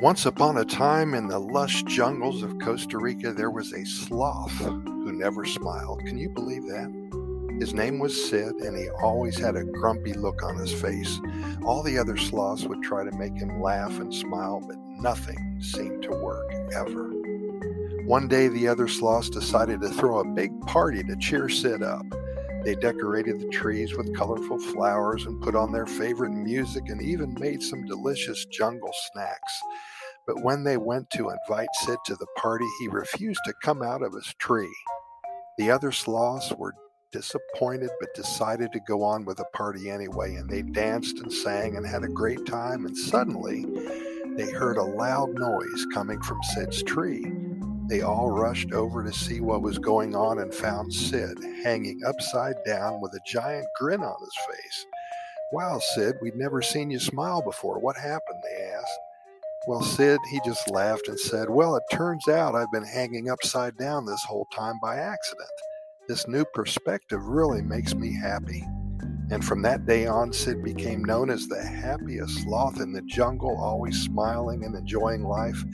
Once upon a time in the lush jungles of Costa Rica, there was a sloth who never smiled. Can you believe that? His name was Sid, and he always had a grumpy look on his face. All the other sloths would try to make him laugh and smile, but nothing seemed to work ever. One day, the other sloths decided to throw a big party to cheer Sid up. They decorated the trees with colorful flowers and put on their favorite music and even made some delicious jungle snacks. But when they went to invite Sid to the party, he refused to come out of his tree. The other sloths were disappointed but decided to go on with the party anyway, and they danced and sang and had a great time. And suddenly, they heard a loud noise coming from Sid's tree. They all rushed over to see what was going on and found Sid hanging upside down with a giant grin on his face. Wow, Sid, we'd never seen you smile before. What happened? They asked. Well, Sid, he just laughed and said, Well, it turns out I've been hanging upside down this whole time by accident. This new perspective really makes me happy. And from that day on, Sid became known as the happiest sloth in the jungle, always smiling and enjoying life.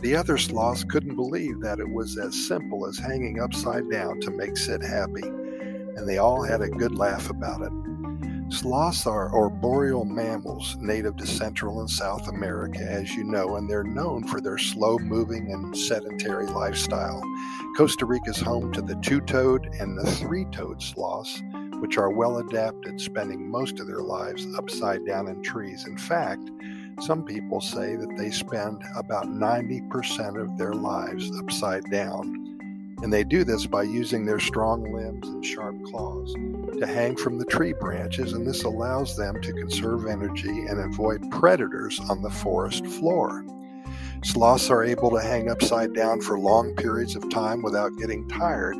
The other sloths couldn't believe that it was as simple as hanging upside down to make Sid happy, and they all had a good laugh about it. Sloths are arboreal mammals native to Central and South America, as you know, and they're known for their slow moving and sedentary lifestyle. Costa Rica is home to the two toed and the three toed sloths which are well adapted, spending most of their lives upside down in trees. In fact, some people say that they spend about 90% of their lives upside down. And they do this by using their strong limbs and sharp claws to hang from the tree branches, and this allows them to conserve energy and avoid predators on the forest floor. Sloths are able to hang upside down for long periods of time without getting tired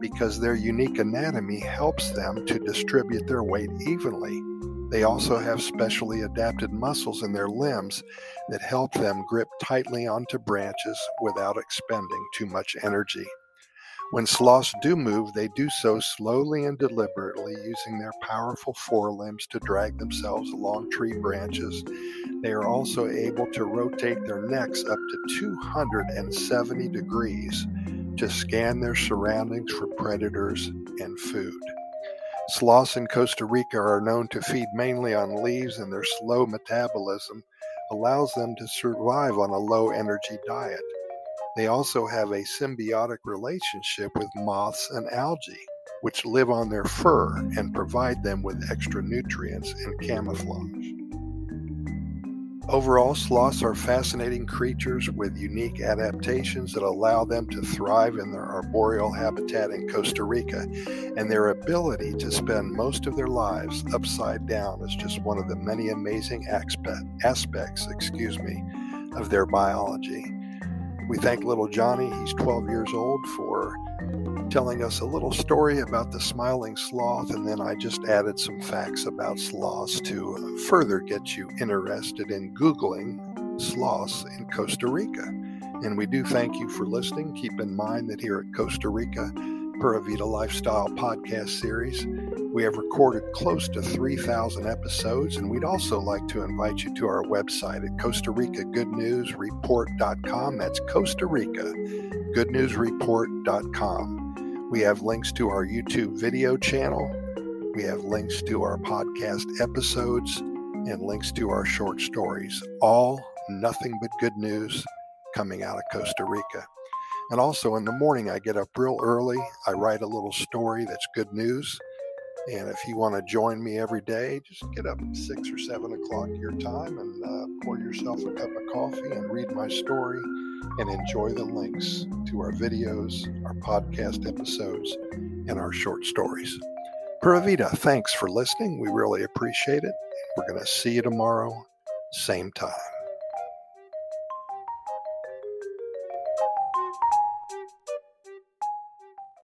because their unique anatomy helps them to distribute their weight evenly. They also have specially adapted muscles in their limbs that help them grip tightly onto branches without expending too much energy. When sloths do move, they do so slowly and deliberately, using their powerful forelimbs to drag themselves along tree branches. They are also able to rotate their necks up to 270 degrees to scan their surroundings for predators and food. Sloths in Costa Rica are known to feed mainly on leaves, and their slow metabolism allows them to survive on a low energy diet. They also have a symbiotic relationship with moths and algae, which live on their fur and provide them with extra nutrients and camouflage. Overall, sloths are fascinating creatures with unique adaptations that allow them to thrive in their arboreal habitat in Costa Rica, and their ability to spend most of their lives upside down is just one of the many amazing aspects, excuse me, of their biology. We thank little Johnny, he's 12 years old, for telling us a little story about the smiling sloth, and then I just added some facts about sloths to further get you interested in Googling sloths in Costa Rica. And we do thank you for listening. Keep in mind that here at Costa Rica, Pura Vida Lifestyle podcast series, we have recorded close to 3,000 episodes, and we'd also like to invite you to our website at Costa Rica Good News Report.com. That's Costa Rica Good News Report.com. We have links to our YouTube video channel. We have links to our podcast episodes and links to our short stories. All nothing but good news coming out of Costa Rica. And also in the morning, I get up real early. I write a little story that's good news. And if you want to join me every day, just get up at six or seven o'clock your time and uh, pour yourself a cup of coffee and read my story and enjoy the links to our videos, our podcast episodes, and our short stories. Pura Vida, thanks for listening. We really appreciate it. We're going to see you tomorrow, same time.